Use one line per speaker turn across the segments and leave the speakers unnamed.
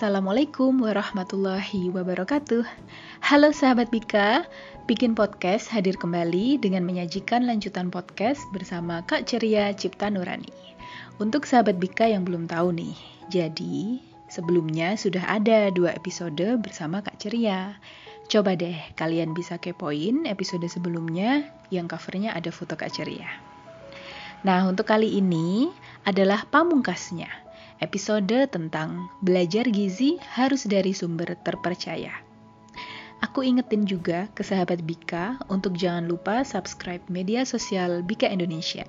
Assalamualaikum warahmatullahi wabarakatuh. Halo sahabat Bika, bikin podcast hadir kembali dengan menyajikan lanjutan podcast bersama Kak Ceria Cipta Nurani. Untuk sahabat Bika yang belum tahu nih, jadi sebelumnya sudah ada dua episode bersama Kak Ceria. Coba deh kalian bisa kepoin episode sebelumnya yang covernya ada foto Kak Ceria. Nah, untuk kali ini adalah pamungkasnya episode tentang belajar gizi harus dari sumber terpercaya. Aku ingetin juga ke sahabat Bika untuk jangan lupa subscribe media sosial Bika Indonesia,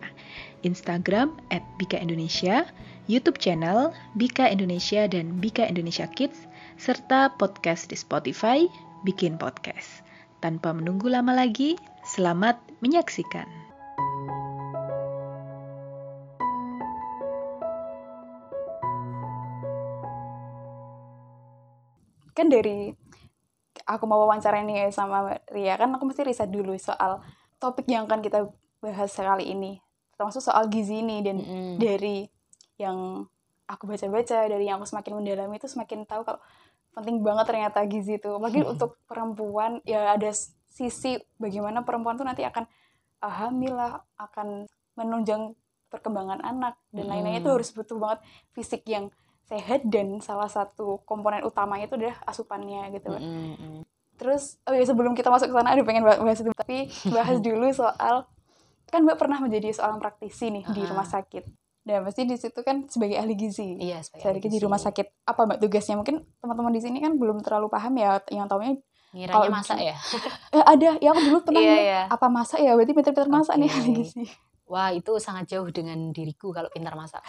Instagram at Bika Indonesia, YouTube channel Bika Indonesia dan Bika Indonesia Kids, serta podcast di Spotify, Bikin Podcast. Tanpa menunggu lama lagi, selamat menyaksikan.
Kan dari aku mau wawancara ini sama Ria kan aku mesti riset dulu soal topik yang akan kita bahas kali ini termasuk soal gizi ini dan mm. dari yang aku baca-baca dari yang aku semakin mendalami itu semakin tahu kalau penting banget ternyata gizi itu apalagi mm. untuk perempuan ya ada sisi bagaimana perempuan tuh nanti akan uh, hamil lah akan menunjang perkembangan anak dan mm. lain-lainnya itu harus butuh banget fisik yang sehat dan salah satu komponen utamanya itu adalah asupannya gitu Mm -hmm. Terus oh ya sebelum kita masuk ke sana ada pengen bahas itu tapi bahas dulu soal kan Mbak pernah menjadi seorang praktisi nih uh -huh. di rumah sakit. Dan pasti di situ kan sebagai ahli gizi.
Iya, sebagai ahli
gizi. di rumah sakit. Apa Mbak tugasnya? Mungkin teman-teman di sini kan belum terlalu paham ya yang taunya
Ngiranya kalau masak ya?
eh, ada, ya aku dulu pernah iya, iya. apa masak ya? Berarti pintar-pintar okay. masak nih ahli gizi.
Wah, itu sangat jauh dengan diriku kalau pintar masak.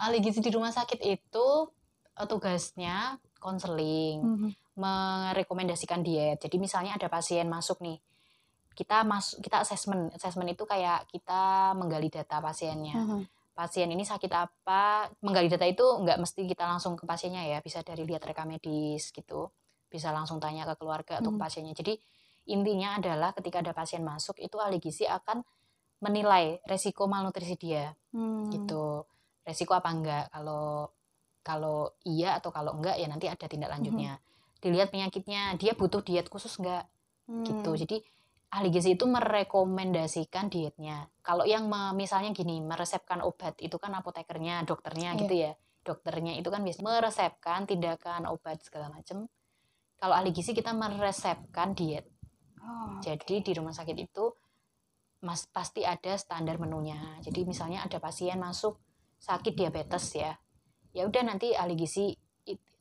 Ahli gizi di rumah sakit itu uh, tugasnya konseling, mm -hmm. merekomendasikan diet. Jadi misalnya ada pasien masuk nih, kita masuk kita assessment. Assessment itu kayak kita menggali data pasiennya. Mm -hmm. Pasien ini sakit apa? Menggali data itu nggak mesti kita langsung ke pasiennya ya, bisa dari lihat rekam medis gitu. Bisa langsung tanya ke keluarga atau mm -hmm. ke pasiennya. Jadi intinya adalah ketika ada pasien masuk itu ahli gizi akan menilai resiko malnutrisi dia. Mm. Gitu resiko apa enggak? Kalau kalau iya atau kalau enggak ya nanti ada tindak lanjutnya. Hmm. dilihat penyakitnya dia butuh diet khusus enggak? Hmm. gitu. Jadi ahli gizi itu merekomendasikan dietnya. Kalau yang misalnya gini meresepkan obat itu kan apotekernya dokternya yeah. gitu ya. Dokternya itu kan biasanya meresepkan tindakan obat segala macam kalau ahli gizi kita meresepkan diet. Oh, jadi di rumah sakit itu mas pasti ada standar menunya. Jadi misalnya ada pasien masuk sakit diabetes ya ya udah nanti ahli gizi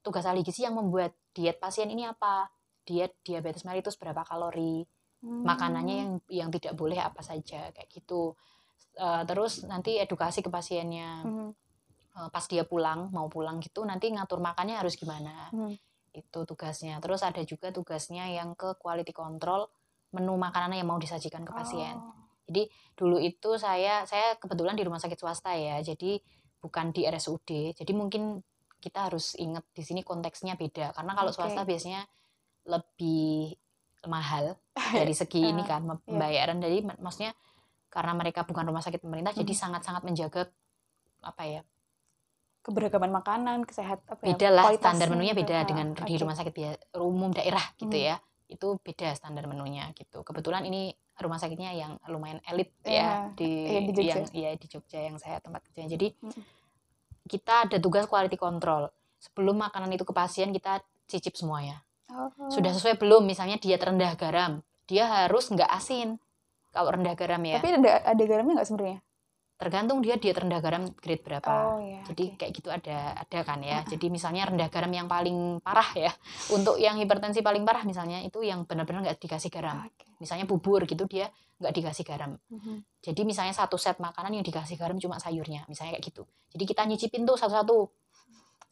tugas ahli gizi yang membuat diet pasien ini apa diet diabetes mellitus berapa kalori hmm. makanannya yang yang tidak boleh apa saja kayak gitu uh, terus nanti edukasi ke pasiennya hmm. uh, pas dia pulang mau pulang gitu nanti ngatur makannya harus gimana hmm. itu tugasnya terus ada juga tugasnya yang ke quality control menu makanan yang mau disajikan ke pasien oh. Jadi dulu itu saya saya kebetulan di rumah sakit swasta ya, jadi bukan di RSUD. Jadi mungkin kita harus ingat di sini konteksnya beda karena kalau okay. swasta biasanya lebih mahal dari segi uh, ini kan iya. pembayaran. Yeah. Jadi maksudnya karena mereka bukan rumah sakit pemerintah, hmm. jadi sangat-sangat menjaga apa ya
keberagaman makanan, kesehatan apa
ya, beda lah standar menunya beda dengan okay. di rumah sakit umum daerah gitu hmm. ya itu beda standar menunya gitu kebetulan ini rumah sakitnya yang lumayan elit yeah. ya di, yeah, di Jogja. yang ya di Jogja yang saya tempat kerja jadi hmm. kita ada tugas quality control sebelum makanan itu ke pasien kita cicip semuanya oh. sudah sesuai belum misalnya dia terendah garam dia harus nggak asin kalau rendah garam ya
tapi ada ada garamnya nggak sebenarnya
tergantung dia dia rendah garam grade berapa.
Oh, iya,
Jadi okay. kayak gitu ada ada kan ya. Uh-huh. Jadi misalnya rendah garam yang paling parah ya. Untuk yang hipertensi paling parah misalnya itu yang benar-benar nggak dikasih garam. Okay. Misalnya bubur gitu dia nggak dikasih garam. Uh-huh. Jadi misalnya satu set makanan yang dikasih garam cuma sayurnya, misalnya kayak gitu. Jadi kita nyicipin tuh satu-satu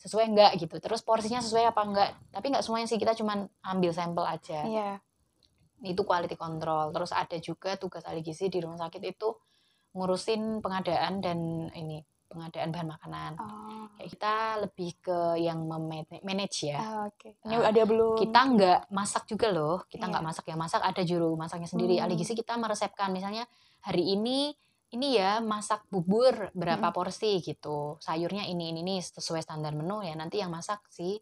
sesuai enggak gitu. Terus porsinya sesuai apa enggak. Tapi enggak semuanya sih kita cuma ambil sampel aja.
Yeah.
Itu quality control. Terus ada juga tugas ahli gizi di rumah sakit itu ngurusin pengadaan dan ini pengadaan bahan makanan. Oh. Kita lebih ke yang manage ya.
Oh, Oke. Okay. Ini uh, ada belum?
Kita nggak masak juga loh. Kita nggak yeah. masak ya. Masak ada juru masaknya sendiri. Hmm. Gizi kita meresepkan misalnya hari ini ini ya masak bubur berapa porsi gitu sayurnya ini ini ini sesuai standar menu ya nanti yang masak si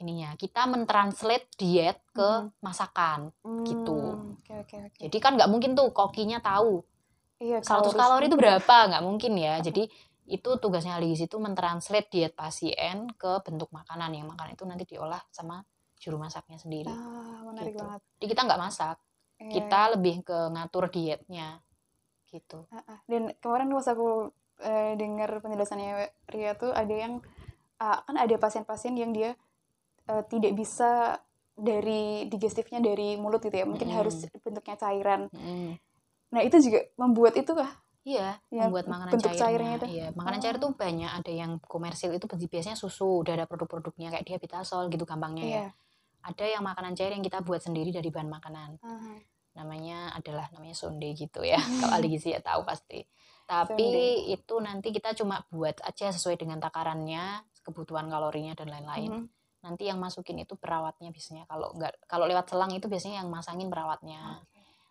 ininya kita mentranslate diet ke masakan gitu
okay, okay, okay.
jadi kan nggak mungkin tuh kokinya tahu
Iya,
100 kalori itu berapa nggak mungkin ya jadi itu tugasnya ahli gizi itu mentranslate diet pasien ke bentuk makanan yang makan itu nanti diolah sama juru masaknya sendiri
Ah, menarik
gitu.
banget.
jadi kita nggak masak
Iya,
kita lebih ke ngatur dietnya gitu.
Dan kemarin pas aku eh, dengar penjelasannya Ria tuh ada yang ah, kan ada pasien-pasien yang dia eh, tidak bisa dari digestifnya dari mulut gitu ya, mungkin
Mm-mm.
harus bentuknya cairan.
Mm.
Nah itu juga membuat itu kah?
Iya,
Ya,
membuat makanan
bentuk
cairnya.
cairnya itu.
Iya, makanan cair
Oh.
tuh banyak. Ada yang komersil itu biasanya susu, udah ada produk-produknya kayak diabetasol gitu gampangnya ya.
Iya.
Ada yang makanan cair yang kita buat sendiri dari bahan makanan.
Ah,
Namanya adalah namanya sonde gitu ya. Kalau ahli gizi ya tahu pasti. Tapi
Sonde.
itu nanti kita cuma buat aja sesuai dengan takarannya, kebutuhan kalorinya dan lain-lain.
mhm.
Nanti yang masukin itu perawatnya biasanya. Kalau enggak kalau lewat selang itu biasanya yang masangin perawatnya.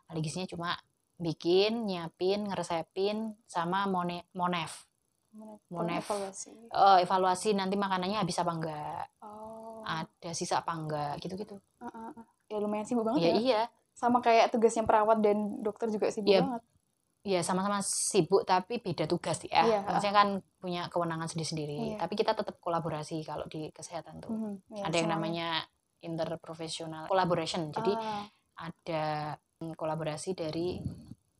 Ahli gizinya cuma bikin, nyiapin, ngeresepin sama mone, monef.
Tolong
Monef.
evaluasi.
Eh, evaluasi nanti makanannya habis apa enggak,
Oh.
ada sisa apa enggak, gitu-gitu.
Ah, ah, ah. Ya lumayan sibuk banget
Ya
ya.
iya,
Sama kayak tugasnya perawat dan dokter juga sibuk
Iya.
banget.
ya sama-sama sibuk tapi beda tugas ya.
Iya.
Maksudnya kan punya kewenangan sendiri-sendiri.
Iya.
Tapi kita tetap kolaborasi kalau di kesehatan tuh.
Mhm, ya,
ada yang namanya interprofesional collaboration. Jadi
Ah,
ada kolaborasi dari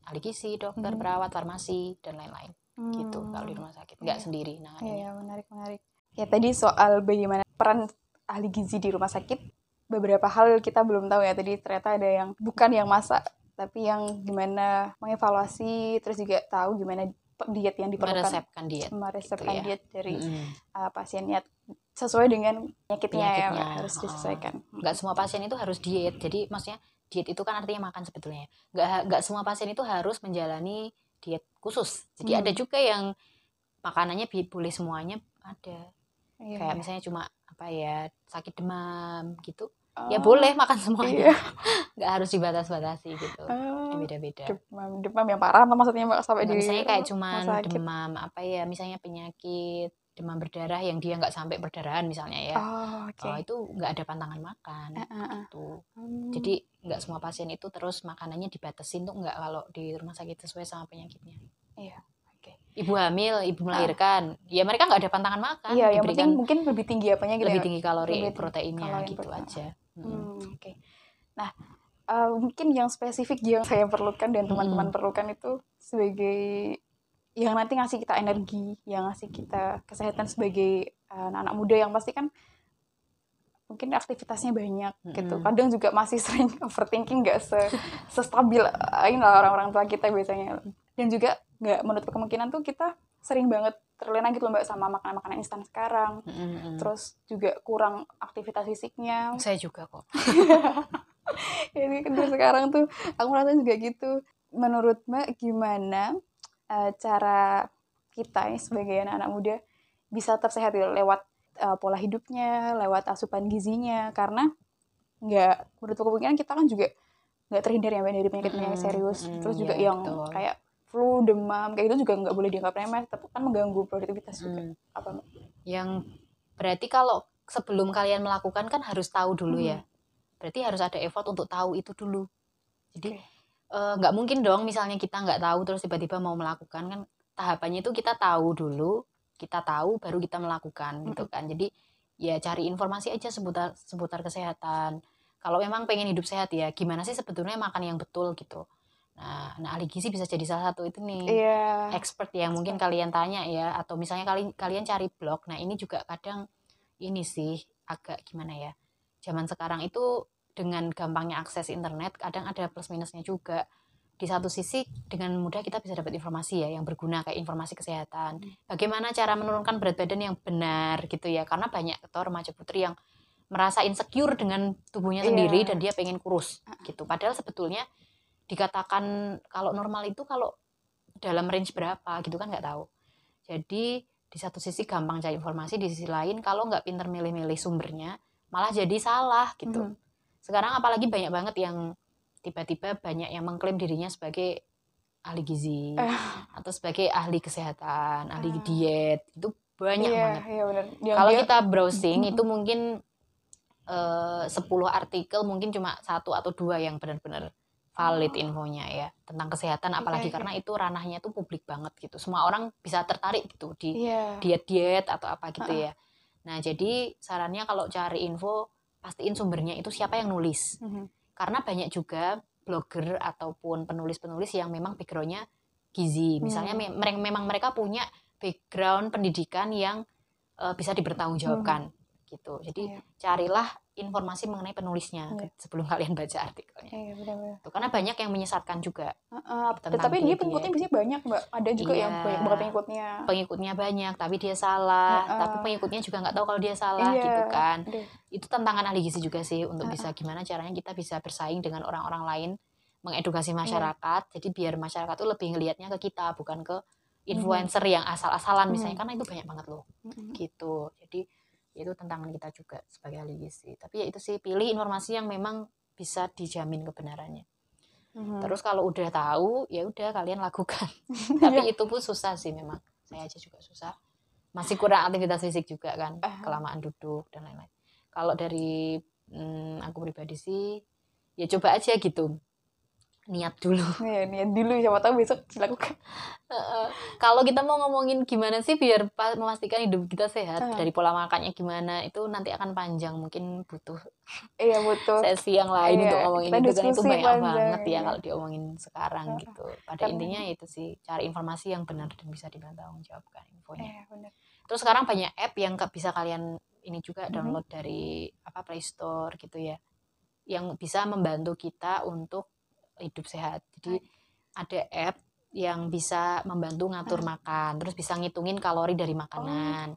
ahli gizi, dokter,
Mhm.
perawat, farmasi dan lain-lain. Gitu
hmm.
kalau di rumah sakit. Nggak
Iya.
sendiri
Iya,
nangannya.
ya, menarik, menarik. Ya, tadi soal bagaimana peran ahli gizi di rumah sakit, beberapa hal kita belum tahu ya. Tadi ternyata ada yang bukan yang masak, tapi yang gimana mengevaluasi, terus juga tahu gimana diet yang diperlukan,
Meresepkan diet.
meresepkan
ya.
diet dari
Mm-mm.
uh, pasiennya sesuai dengan penyakitnya, ya,
Penyakitnya,
harus
oh.
disesuaikan.
nggak semua pasien itu harus diet jadi maksudnya diet itu kan artinya makan sebetulnya nggak nggak semua pasien itu harus menjalani diet khusus jadi
Hmm.
ada juga yang makanannya boleh semuanya ada
Iya.
kayak misalnya cuma apa ya sakit demam gitu ya
Oh,
boleh makan semuanya
Iya.
nggak harus dibatas-batasi gitu
Oh,
beda-beda
demam, demam yang parah atau maksudnya Mbak, sampai
Nggak,
di
misalnya kayak
sakit?
demam apa ya misalnya penyakit demam berdarah yang dia nggak sampai berdarahan misalnya ya
Oh, oke.
Oh, itu nggak ada pantangan makan
Ah, ah, ah.
gitu
Hmm.
Jadi nggak semua pasien itu terus makanannya dibatasin tuh nggak kalau di rumah sakit sesuai sama penyakitnya.
Iya.
Oke. Ibu hamil, ibu melahirkan, ya mereka nggak ada pantangan makan.
Ah. Iya, yang penting mungkin lebih tinggi apanya gitu
lebih
ya.
tinggi kalori,
lebih
proteinnya
kalori,
gitu
protein.
aja. Mm.
Hmm, oke. Nah, eh, mungkin yang spesifik yang saya perlukan dan teman-teman
Mm.
perlukan itu sebagai yang nanti ngasih kita energi, yang ngasih kita kesehatan sebagai eh, anak-anak muda yang pasti kan mungkin aktivitasnya banyak gitu.
Mm-mm.
Kadang juga masih sering overthinking nggak se sestabil eh, lah orang-orang tua kita biasanya. Dan juga nggak menutup kemungkinan tuh kita sering banget terlena gitu loh mbak sama makanan-makanan instan sekarang.
Mm, mm, mm.
Terus juga kurang aktivitas fisiknya,
Saya juga kok.
Jadi kan sekarang tuh aku merasa juga gitu. Menurut Mbak gimana eh, cara kita nih sebagai anak-anak muda bisa tetap sehat gitu, lewat eh, pola hidupnya, lewat asupan gizinya karena nggak menurut kemungkinan kita kan juga nggak terhindar ya dari penyakit-penyakit
Mm-mm,
serius.
mm-mm,
Terus juga
iya,
yang
betul.
kayak flu, demam kayak itu juga nggak boleh dianggap remeh, tapi kan mengganggu produktivitas juga.
Mm.
Apa?
Yang berarti kalau sebelum kalian melakukan kan harus tahu dulu
Hmm.
ya. Berarti harus ada effort untuk tahu itu dulu. Jadi
Oke.
Eh, nggak mungkin dong misalnya kita nggak tahu terus tiba-tiba mau melakukan kan tahapannya itu kita tahu dulu kita tahu baru kita melakukan gitu kan. Jadi ya cari informasi aja seputar seputar kesehatan. Kalau memang pengen hidup sehat ya gimana sih sebetulnya makan yang betul gitu? Nah nah ahli gizi bisa jadi salah satu itu nih.
Iya.
expert yang mungkin kalian tanya ya atau misalnya kalian kalian cari blog. Nah ini juga kadang ini sih agak gimana ya zaman sekarang itu dengan gampangnya akses internet kadang ada plus minusnya juga. Di satu sisi dengan mudah kita bisa dapat informasi ya yang berguna kayak informasi kesehatan. Bagaimana cara menurunkan berat badan yang benar gitu ya. Karena banyak atau remaja putri yang merasa insecure dengan tubuhnya
Iya.
sendiri dan dia pengen kurus gitu. Padahal sebetulnya dikatakan kalau normal itu kalau dalam range berapa gitu kan nggak tahu. Jadi di satu sisi gampang cari informasi di sisi lain kalau nggak pinter milih-milih sumbernya malah jadi salah gitu.
Mhm.
Sekarang apalagi banyak banget yang tiba-tiba banyak yang mengklaim dirinya sebagai ahli gizi atau sebagai ahli kesehatan, ahli diet itu banyak
Iya,
banget.
iya benar. Yang
Kalau
dia
kita browsing itu mungkin eh 10 artikel mungkin cuma satu atau dua yang benar-benar valid
Oh.
infonya ya tentang kesehatan apalagi
iya.
karena itu ranahnya itu publik banget gitu. Semua orang bisa tertarik gitu di
Iya.
diet-diet atau apa gitu ya. Nah, jadi sarannya kalau cari info pastiin sumbernya itu siapa yang nulis.
Mhm.
Karena banyak juga blogger ataupun penulis-penulis yang memang backgroundnya gizi. Misalnya
Hmm.
me- memang mereka punya background pendidikan yang eh, bisa dipertanggungjawabkan gitu. Jadi
Iya.
carilah informasi mengenai penulisnya
Iya.
sebelum kalian baca artikelnya.
Iya benar-benar.
Tuh, karena banyak yang menyesatkan juga.
Heeh,
Tentang
tapi dia
diet-diet.
pengikutnya biasanya banyak mbak. Ada juga yang
Iya.
banyak banget pengikutnya.
Pengikutnya banyak, tapi dia salah.
Heeh.
Tapi pengikutnya juga nggak tahu kalau dia salah
Iya.
gitu kan. Itu tantangan ahli gizi juga sih untuk
Heeh.
bisa gimana caranya kita bisa bersaing dengan orang-orang lain, mengedukasi
Iya.
masyarakat. Jadi biar masyarakat tuh lebih ngelihatnya ke kita bukan ke
Mhm.
influencer yang asal-asalan misalnya karena itu banyak banget loh
Mhm.
gitu. Jadi itu tantangan kita juga sebagai ahli gizi. Tapi ya itu sih pilih informasi yang memang bisa dijamin kebenarannya.
Mhm.
Terus kalau udah tahu ya udah kalian lakukan.
Iya.
Tapi itu pun susah sih memang. Saya aja juga susah. Masih kurang aktivitas fisik juga kan, kelamaan duduk dan lain-lain. Kalau dari hmm, aku pribadi sih ya coba aja gitu. Niat dulu.
Iya, niat dulu siapa tahu besok dilakukan.
Heeh. Kalau kita mau ngomongin gimana sih biar memastikan hidup kita sehat
Ah.
dari pola makannya gimana itu nanti akan panjang mungkin butuh
Iya betul.
sesi yang lain
Iya,
untuk ngomongin itu kan itu banyak
panjang,
banget ya
iya.
kalau diomongin sekarang
Heeh.
gitu. Pada
Karena-
intinya ya itu sih cari informasi yang benar dan bisa dipertanggungjawabkan infonya.
Iya benar.
Terus sekarang banyak app yang bisa kalian ini juga
Mhm.
download dari apa Play Store gitu ya. Yang bisa membantu kita untuk hidup sehat. Jadi ada app yang bisa membantu ngatur
Ah.
makan, terus bisa ngitungin kalori dari makanan.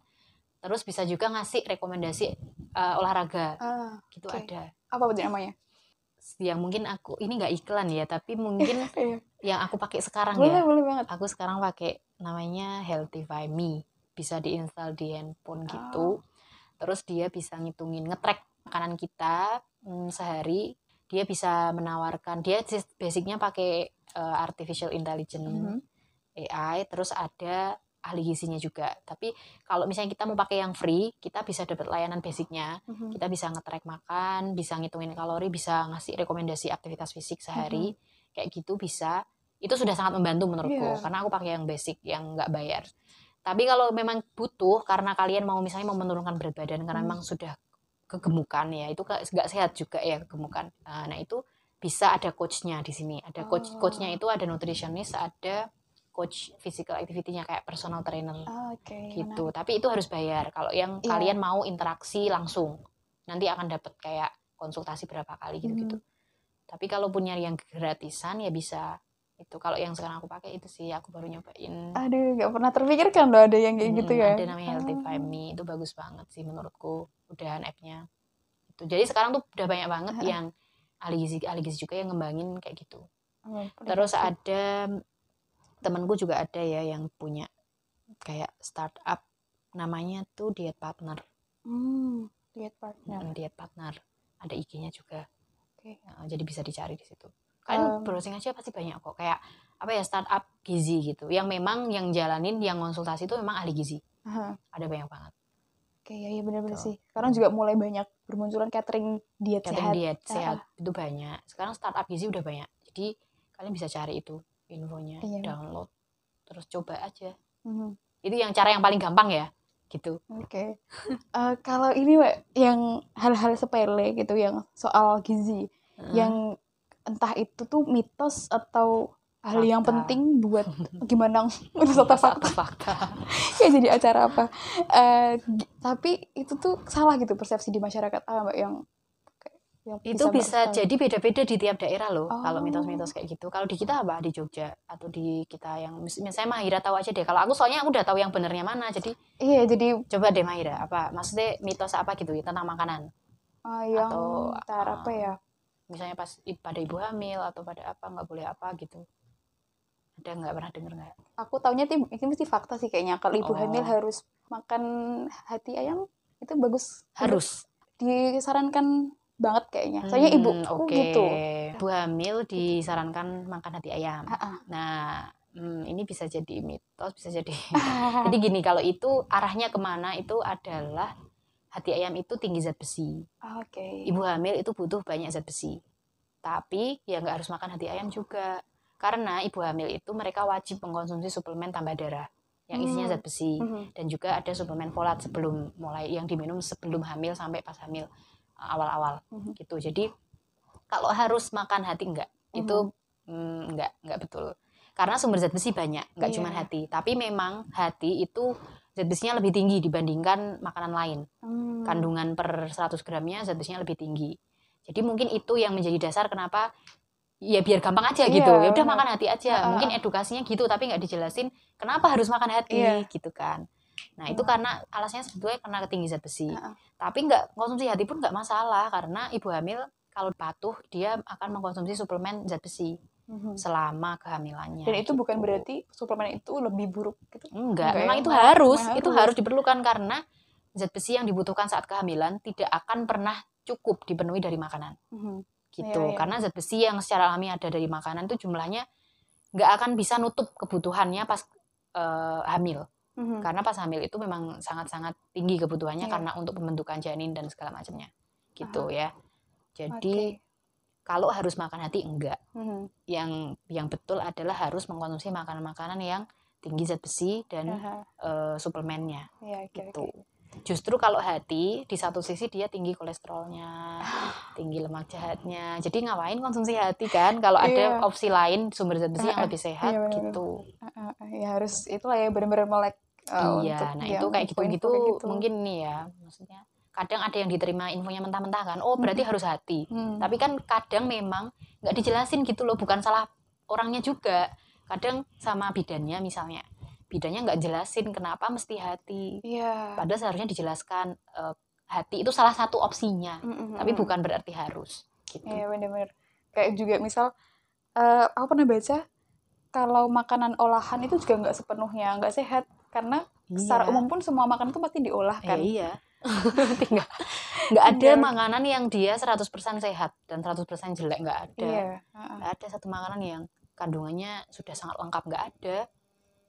Terus bisa juga ngasih rekomendasi eh, olahraga
Ah,
gitu
Oke.
ada.
apa namanya?
Yang mungkin aku ini nggak iklan ya, tapi mungkin
Iya.
yang aku pakai sekarang
Boleh,
ya.
boleh banget.
Aku sekarang pakai namanya Healthify Me. Bisa diinstal di handphone
Oh.
gitu. Terus dia bisa ngitungin ngetrack makanan kita hmm, sehari. Dia bisa menawarkan dia basicnya pakai eh, artificial intelligence
Mhm.
AI. Terus ada ahli gizinya juga. Tapi kalau misalnya kita mau pakai yang free, kita bisa dapat layanan basicnya.
Mhm.
Kita bisa nge-track makan, bisa ngitungin kalori, bisa ngasih rekomendasi aktivitas fisik sehari. Kayak gitu bisa. Itu sudah sangat membantu menurutku
Iya.
karena aku pakai yang basic yang nggak bayar. Tapi kalau memang butuh karena kalian mau misalnya mau menurunkan berat badan karena
Hmm.
memang sudah kegemukan ya, itu nggak sehat juga ya kegemukan. Nah, nah, itu bisa ada coachnya di sini. Ada coach
Oh.
coachnya itu ada nutritionist, ada coach physical activity-nya kayak personal trainer
Ah, Oke.
gitu. Tapi itu harus bayar. Kalau yang
Iya.
kalian mau interaksi langsung, nanti akan dapat kayak konsultasi berapa kali gitu-gitu.
Mhm.
Tapi kalau punya yang gratisan ya bisa. Itu kalau yang sekarang aku pakai itu sih aku baru nyobain.
Aduh, nggak pernah terpikirkan loh ada yang kayak gitu
Mm,
ya.
Ada namanya Healthify Me itu bagus banget sih menurutku udahan app-nya. Itu. Jadi sekarang tuh udah banyak banget
Heeh.
yang ahli gizi ahli gizi juga yang ngembangin kayak gitu.
Oh,
Terus ada temenku juga ada ya yang punya kayak startup namanya tuh diet partner.
Hmm, diet partner.
Mm, diet partner. Ada IG-nya juga.
Oke.
Nah, jadi bisa dicari di situ. Kalian
Em.
browsing aja pasti banyak kok. Kayak apa ya startup gizi gitu. Yang memang yang jalanin, yang konsultasi itu memang ahli gizi.
Aha.
Ada banyak banget.
Oke, ya, ya benar-benar
Gitu.
sih. Sekarang juga mulai banyak bermunculan catering diet
Catering
sehat.
diet sehat itu banyak. Sekarang startup gizi udah banyak. Jadi kalian bisa cari itu infonya,
Iya.
download, terus coba aja.
Mhm.
Itu yang cara yang paling gampang ya, gitu.
Oke. Eh, kalau ini Mbak, yang hal-hal sepele gitu yang soal gizi,
Heeh.
yang entah itu tuh mitos atau hal yang penting buat gimana atau fakta.
Fakta.
ya jadi acara apa? Eh, gi- tapi itu tuh salah gitu persepsi di masyarakat. Apa mbak yang yang
itu bisa
tahu?
jadi beda-beda di tiap daerah loh kalau
Oh.
mitos-mitos kayak gitu. Kalau di kita apa? Di Jogja atau di kita yang mis- misalnya Mahira tahu aja deh. Kalau aku soalnya aku udah tahu yang benernya mana jadi
iya jadi
coba deh Mahira apa? Maksudnya mitos apa gitu ya tentang makanan.
Eh, yang
Atau,
apa
eh,
ya?
misalnya pas pada ibu hamil atau pada apa nggak boleh apa gitu ada nggak pernah denger nggak
aku taunya tim ini mesti fakta sih kayaknya kalau ibu
Oh.
hamil harus makan hati ayam itu bagus
harus
disarankan banget kayaknya soalnya
Hmm,
ibuku
oke.
gitu
ibu hamil disarankan makan hati ayam.
Ah, ah.
Nah, hmm, ini bisa jadi mitos, bisa jadi. jadi gini, kalau itu arahnya ke mana itu adalah hati ayam itu tinggi zat besi.
Oke. Okay.
Ibu hamil itu butuh banyak zat besi. Tapi ya nggak harus makan hati ayam juga. Karena ibu hamil itu mereka wajib mengkonsumsi suplemen tambah darah yang isinya hmm. zat besi hmm. dan juga ada suplemen folat sebelum mulai yang diminum sebelum hamil sampai pas hamil uh, awal-awal hmm. gitu. Jadi kalau harus makan hati enggak hmm. itu mm, enggak enggak betul. Karena sumber zat besi banyak, enggak yeah. cuma hati. Tapi memang hati itu zat besinya lebih tinggi dibandingkan makanan lain. Hmm. Kandungan per 100 gramnya zat besinya lebih tinggi. Jadi mungkin itu yang menjadi dasar kenapa ya biar gampang aja gitu. Yeah, ya udah makan hati aja. Uh, Mungkin edukasinya gitu tapi nggak dijelasin kenapa harus makan hati yeah. gitu kan. Nah, itu karena alasannya sebetulnya karena ketinggi zat besi. Uh, Tapi nggak konsumsi hati pun nggak masalah karena ibu hamil kalau patuh dia akan mengkonsumsi suplemen zat besi mm-hmm. selama kehamilannya.
Dan itu gitu. bukan berarti suplemen itu lebih buruk gitu.
Enggak, Enggak memang ya? itu harus, harus, itu harus diperlukan karena zat besi yang dibutuhkan saat kehamilan tidak akan pernah cukup dipenuhi dari makanan. Mm-hmm. Gitu. Yeah, yeah. Karena zat besi yang secara alami ada dari makanan itu jumlahnya nggak akan bisa nutup kebutuhannya pas uh, hamil. Mm-hmm. Karena pas hamil itu memang sangat-sangat tinggi kebutuhannya yeah. karena untuk pembentukan janin dan segala macamnya. Gitu ya. Jadi okay kalau harus makan hati enggak hmm. yang yang betul adalah harus mengkonsumsi makanan-makanan yang tinggi zat besi dan uh uh, suplemennya ya, okay, gitu okay. Justru kalau hati di satu sisi dia tinggi kolesterolnya tinggi lemak jahatnya jadi ngapain konsumsi hati kan kalau ada yeah. opsi lain sumber zat besi uh yang lebih sehat yeah, gitu
uh -huh. ya harus itulah ya benar-benar melek
uh, iya nah itu kayak gitu-gitu gitu. mungkin nih ya maksudnya kadang ada yang diterima infonya mentah-mentah kan oh berarti hmm. harus hati hmm. tapi kan kadang memang nggak dijelasin gitu loh bukan salah orangnya juga kadang sama bidannya misalnya bidannya nggak jelasin kenapa mesti hati yeah. padahal seharusnya dijelaskan uh, hati itu salah satu opsinya mm -hmm. tapi bukan berarti harus gitu
iya yeah, benar-benar kayak juga misal uh, aku pernah baca kalau makanan olahan itu juga nggak sepenuhnya nggak sehat karena iya. secara umum pun semua makanan itu pasti diolah kan
eh, iya tinggal nggak ada makanan yang dia 100% sehat dan 100% jelek nggak ada yeah. uh-uh. nggak ada satu makanan yang kandungannya sudah sangat lengkap nggak ada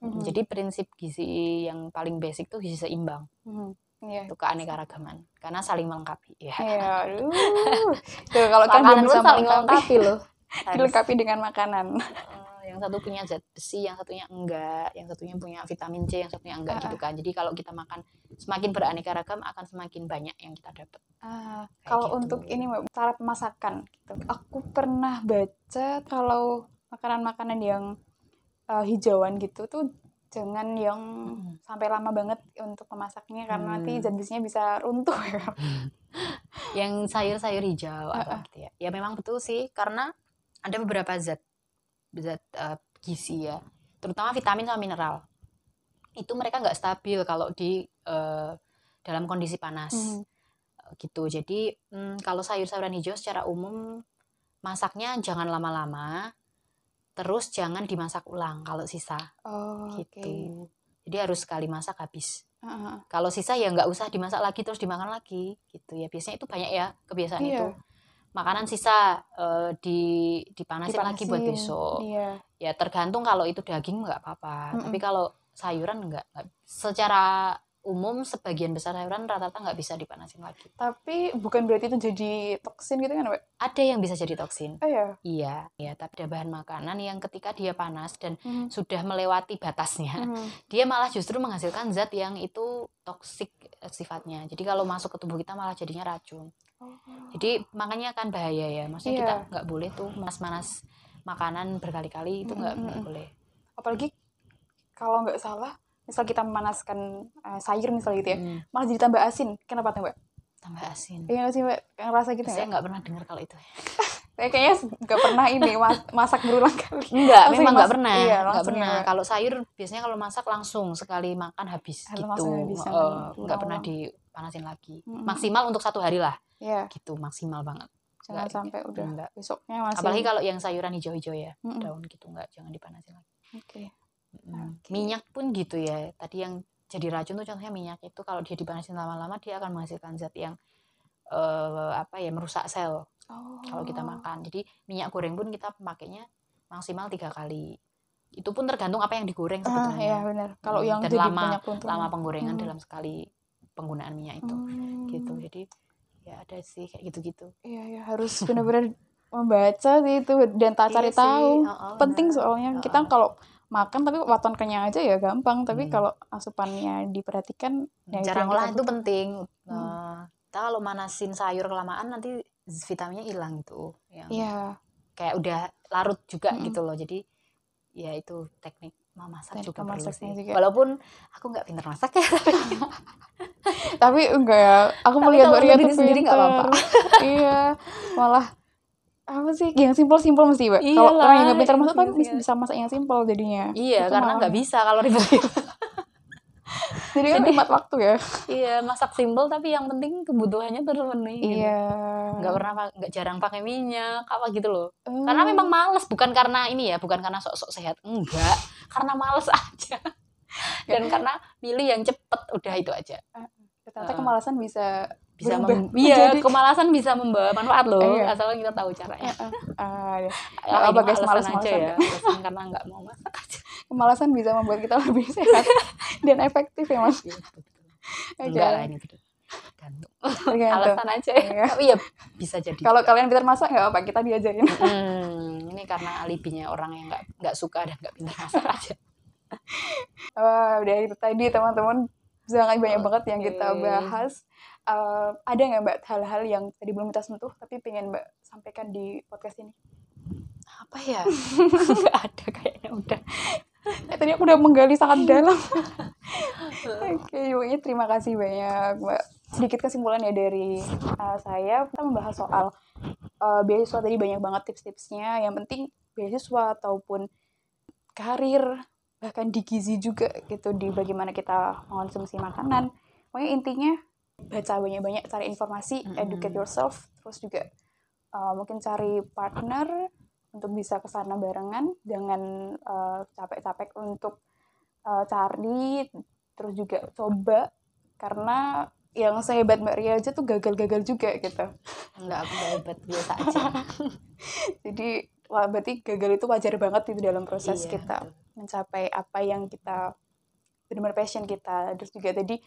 mm-hmm. jadi prinsip gizi yang paling basic tuh gizi seimbang mm-hmm. yeah. itu keanekaragaman karena saling melengkapi ya yeah,
tuh kalau kan saling melengkapi loh dilengkapi dengan makanan
yang satu punya zat besi, yang satunya enggak, yang satunya punya vitamin C, yang satunya enggak uh, gitu kan. Jadi kalau kita makan semakin beraneka ragam akan semakin banyak yang kita dapat.
Uh, kalau gitu. untuk ini cara pemasakan gitu. Aku pernah baca kalau makanan-makanan yang uh, hijauan gitu tuh jangan yang hmm. sampai lama banget untuk memasaknya karena hmm. nanti zat besinya bisa runtuh ya.
yang sayur-sayur hijau uh, apa gitu ya. Ya memang betul sih karena ada beberapa zat zat uh, gizi ya terutama vitamin sama mineral itu mereka nggak stabil kalau di uh, dalam kondisi panas hmm. gitu jadi um, kalau sayur-sayuran hijau secara umum masaknya jangan lama-lama terus jangan dimasak ulang kalau sisa oh, gitu okay. jadi harus sekali masak habis uh -huh. kalau sisa ya nggak usah dimasak lagi terus dimakan lagi gitu ya biasanya itu banyak ya kebiasaan iya. itu makanan sisa uh, di dipanasin, dipanasin lagi buat besok. Iya. Ya tergantung kalau itu daging nggak apa-apa. Mm -mm. Tapi kalau sayuran nggak, secara umum sebagian besar sayuran rata-rata nggak bisa dipanasin lagi.
Tapi bukan berarti itu jadi toksin gitu kan?
Ada yang bisa jadi toksin.
Oh iya.
Iya, ya, tapi ada bahan makanan yang ketika dia panas dan mm. sudah melewati batasnya, mm. dia malah justru menghasilkan zat yang itu toksik eh, sifatnya. Jadi kalau masuk ke tubuh kita malah jadinya racun. Oh. Jadi makanya kan bahaya ya. Maksudnya yeah. kita nggak boleh tuh manas-manas makanan berkali-kali itu nggak mm -hmm. boleh.
Apalagi kalau nggak salah, misal kita memanaskan uh, sayur misal gitu ya, mm. malah jadi tambah asin. Kenapa tuh mbak?
Tambah asin.
Iya sih mbak, yang rasa gitu
Saya nggak pernah dengar kalau itu.
kayaknya nggak pernah ini masak berulang kali.
Enggak, memang nggak pernah. Iya, nggak pernah. Ya. Kalau sayur biasanya kalau masak langsung sekali makan habis Halo, gitu. Nggak uh, pernah dipanasin lagi. -hmm. Maksimal untuk satu hari lah yeah. gitu maksimal banget
jangan nggak, sampai udah enggak. besoknya masih
apalagi kalau yang sayuran hijau-hijau ya mm -mm. daun gitu nggak jangan dipanasin lagi
oke okay.
Mm. okay. minyak pun gitu ya tadi yang jadi racun tuh contohnya minyak itu kalau dia dipanasin lama-lama dia akan menghasilkan zat yang uh, apa ya merusak sel oh. kalau kita makan jadi minyak goreng pun kita pakainya maksimal tiga kali itu pun tergantung apa yang digoreng
ah, sebetulnya. Ah, ya benar. Kalau hmm, yang
dan lama lama penggorengan hmm. dalam sekali penggunaan minyak itu, hmm. gitu. Jadi ya ada sih kayak gitu-gitu.
Iya ya harus benar-benar membaca sih itu dan tak cari iya tahu. Oh, oh, Penting soalnya oh, kita kalau makan tapi waton kenyang aja ya gampang. Tapi hmm. kalau asupannya diperhatikan,
ya cara ngolah itu penting. Hmm. Uh, kita kalau manasin sayur kelamaan nanti vitaminnya hilang itu.
Iya. Yeah.
Kayak udah larut juga hmm. gitu loh. Jadi ya itu teknik memasak juga perlu sih. Juga. Walaupun aku nggak pintar masak ya.
Tapi enggak ya. Aku melihat Maria tuh sendiri nggak apa-apa. iya, malah apa sih yang simpel-simpel mesti, Mbak. Kalau orang yang nggak pintar masak kan bisa masak yang simpel jadinya.
Iya, itu karena nggak bisa kalau ribet-ribet.
Jadi kan hemat waktu ya.
Iya, masak simpel tapi yang penting kebutuhannya terpenuhi.
Gitu. Iya.
Nggak pernah nggak jarang pakai minyak apa gitu loh. Uh. Karena memang males, bukan karena ini ya, bukan karena sok-sok sehat. Enggak, karena males aja. Dan karena milih yang cepet, udah itu aja.
Ternyata uh. kemalasan bisa
bisa mem iya kemalasan bisa membawa manfaat loh iya. asal kita tahu caranya. Uh,
uh, ya. Nah, apa guys? malas
aja ya alasan karena nggak mau masak aja.
Kemalasan bisa membuat kita lebih sehat dan efektif ya mas?
Iya, enggak lah ini gantung. Alasan aja. Ya iya. tapi ya bisa jadi
kalau kalian pintar masak nggak apa kita diajarin.
Hmm, ini karena alibinya orang yang nggak nggak suka dan nggak pintar masak aja.
Wah, udah itu tadi teman-teman. Sangat banyak banget yang kita bahas uh, ada nggak mbak hal-hal yang tadi belum kita sentuh tapi pengen mbak sampaikan di podcast ini?
Apa ya? Nggak ada kayaknya udah.
Eh, tadi aku udah menggali sangat dalam. Oke okay, terima kasih banyak mbak. Sedikit kesimpulan ya dari uh, saya. Kita membahas soal uh, beasiswa tadi banyak banget tips-tipsnya. Yang penting beasiswa ataupun karir bahkan di gizi juga gitu di bagaimana kita mengonsumsi makanan. Pokoknya intinya baca banyak-banyak cari informasi mm -hmm. educate yourself terus juga uh, mungkin cari partner untuk bisa ke sana barengan jangan uh, capek-capek untuk uh, cari terus juga coba karena yang sehebat Mbak Ria aja tuh gagal-gagal juga gitu
enggak aku hebat biasa aja
jadi wah, berarti gagal itu wajar banget itu dalam proses iya, kita betul. mencapai apa yang kita benar-benar passion kita terus juga tadi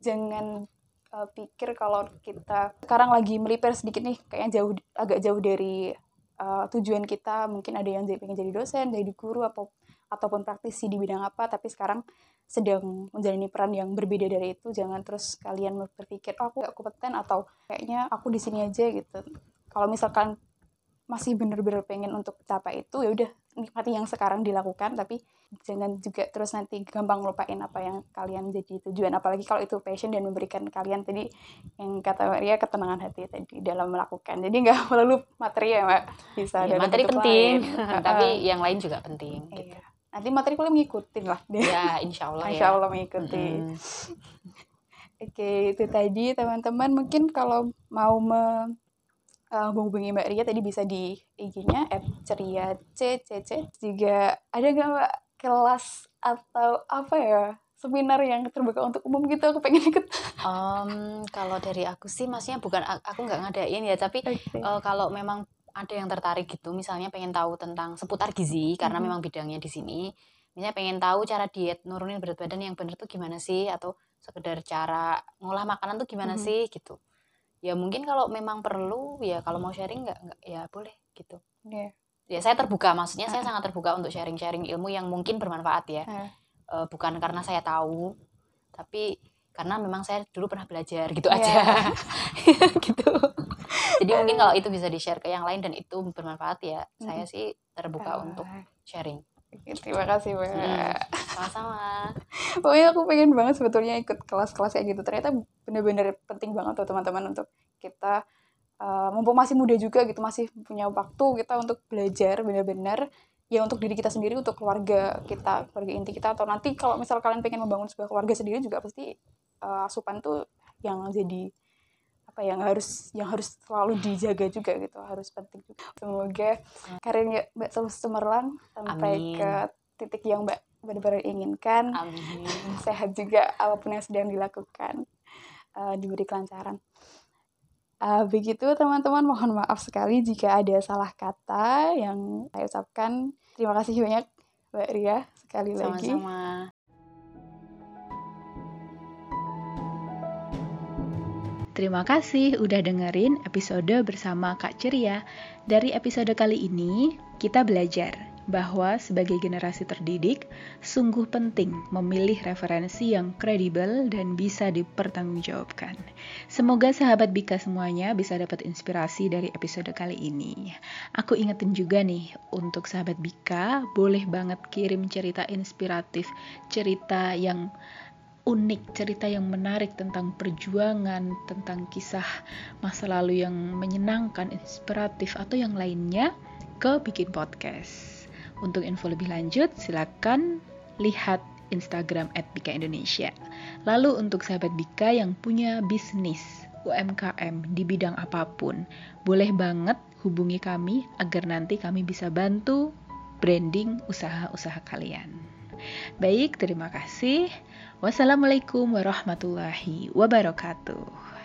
jangan uh, pikir kalau kita sekarang lagi melipir sedikit nih kayaknya jauh agak jauh dari uh, tujuan kita. Mungkin ada yang jadi pengen jadi dosen jadi guru atau ataupun praktisi di bidang apa. Tapi sekarang sedang menjalani peran yang berbeda dari itu. Jangan terus kalian berpikir oh aku gak kompeten atau kayaknya aku di sini aja gitu. Kalau misalkan masih bener-bener pengen untuk capai itu ya udah nikmati yang sekarang dilakukan tapi jangan juga terus nanti gampang melupain apa yang kalian jadi tujuan apalagi kalau itu passion dan memberikan kalian tadi yang kata Maria ketenangan hati tadi dalam melakukan jadi nggak melulu materi ya mbak bisa
ya, materi penting tapi yang lain juga penting
iya. gitu. nanti materi kalian mengikuti lah
ya insya Allah
insya Allah ya. mengikuti mm -hmm. oke itu tadi teman-teman mungkin kalau mau me uh, menghubungi Mbak Ria tadi bisa di IG-nya ceria ccc juga ada nggak Mbak kelas atau apa ya seminar yang terbuka untuk umum gitu aku pengen ikut
um, kalau dari aku sih maksudnya bukan aku nggak ngadain ya tapi okay. uh, kalau memang ada yang tertarik gitu misalnya pengen tahu tentang seputar gizi karena mm -hmm. memang bidangnya di sini misalnya pengen tahu cara diet nurunin berat badan yang benar tuh gimana sih atau sekedar cara ngolah makanan tuh gimana mm -hmm. sih gitu ya mungkin kalau memang perlu ya kalau mau sharing nggak nggak ya boleh gitu. Yeah ya saya terbuka maksudnya saya sangat terbuka untuk sharing-sharing ilmu yang mungkin bermanfaat ya. Uh, bukan karena saya tahu tapi karena memang saya dulu pernah belajar gitu yeah. aja. Gitu. Jadi mungkin kalau itu bisa di share ke yang lain dan itu bermanfaat ya hmm. saya sih terbuka uh. untuk sharing
terima kasih mbak
hmm, sama-sama.
Pokoknya aku pengen banget sebetulnya ikut kelas-kelas kayak gitu. Ternyata bener-bener penting banget tuh teman-teman untuk kita uh, mumpung masih muda juga gitu masih punya waktu kita untuk belajar benar-benar ya untuk diri kita sendiri untuk keluarga kita keluarga inti kita atau nanti kalau misal kalian pengen membangun sebuah keluarga sendiri juga pasti uh, asupan tuh yang jadi apa yang harus yang harus selalu dijaga juga gitu harus penting juga semoga karirnya mbak terus cemerlang sampai Amin. ke titik yang mbak benar-benar inginkan Amin. sehat juga apa pun yang sedang dilakukan uh, diberi kelancaran Uh, begitu teman-teman, mohon maaf sekali jika ada salah kata yang saya ucapkan. Terima kasih banyak Mbak Ria sekali
Sama-sama.
lagi.
Terima kasih udah dengerin episode bersama Kak Ceria. Dari episode kali ini, kita belajar bahwa sebagai generasi terdidik, sungguh penting memilih referensi yang kredibel dan bisa dipertanggungjawabkan. Semoga sahabat Bika semuanya bisa dapat inspirasi dari episode kali ini. Aku ingetin juga nih, untuk sahabat Bika, boleh banget kirim cerita inspiratif, cerita yang unik, cerita yang menarik tentang perjuangan, tentang kisah masa lalu yang menyenangkan, inspiratif, atau yang lainnya ke Bikin Podcast. Untuk info lebih lanjut, silakan lihat Instagram @bika Indonesia. Lalu untuk sahabat Bika yang punya bisnis UMKM di bidang apa pun, boleh banget hubungi kami agar nanti kami bisa bantu branding usaha-usaha kalian. Baik, terima kasih. Wassalamualaikum warahmatullahi wabarakatuh.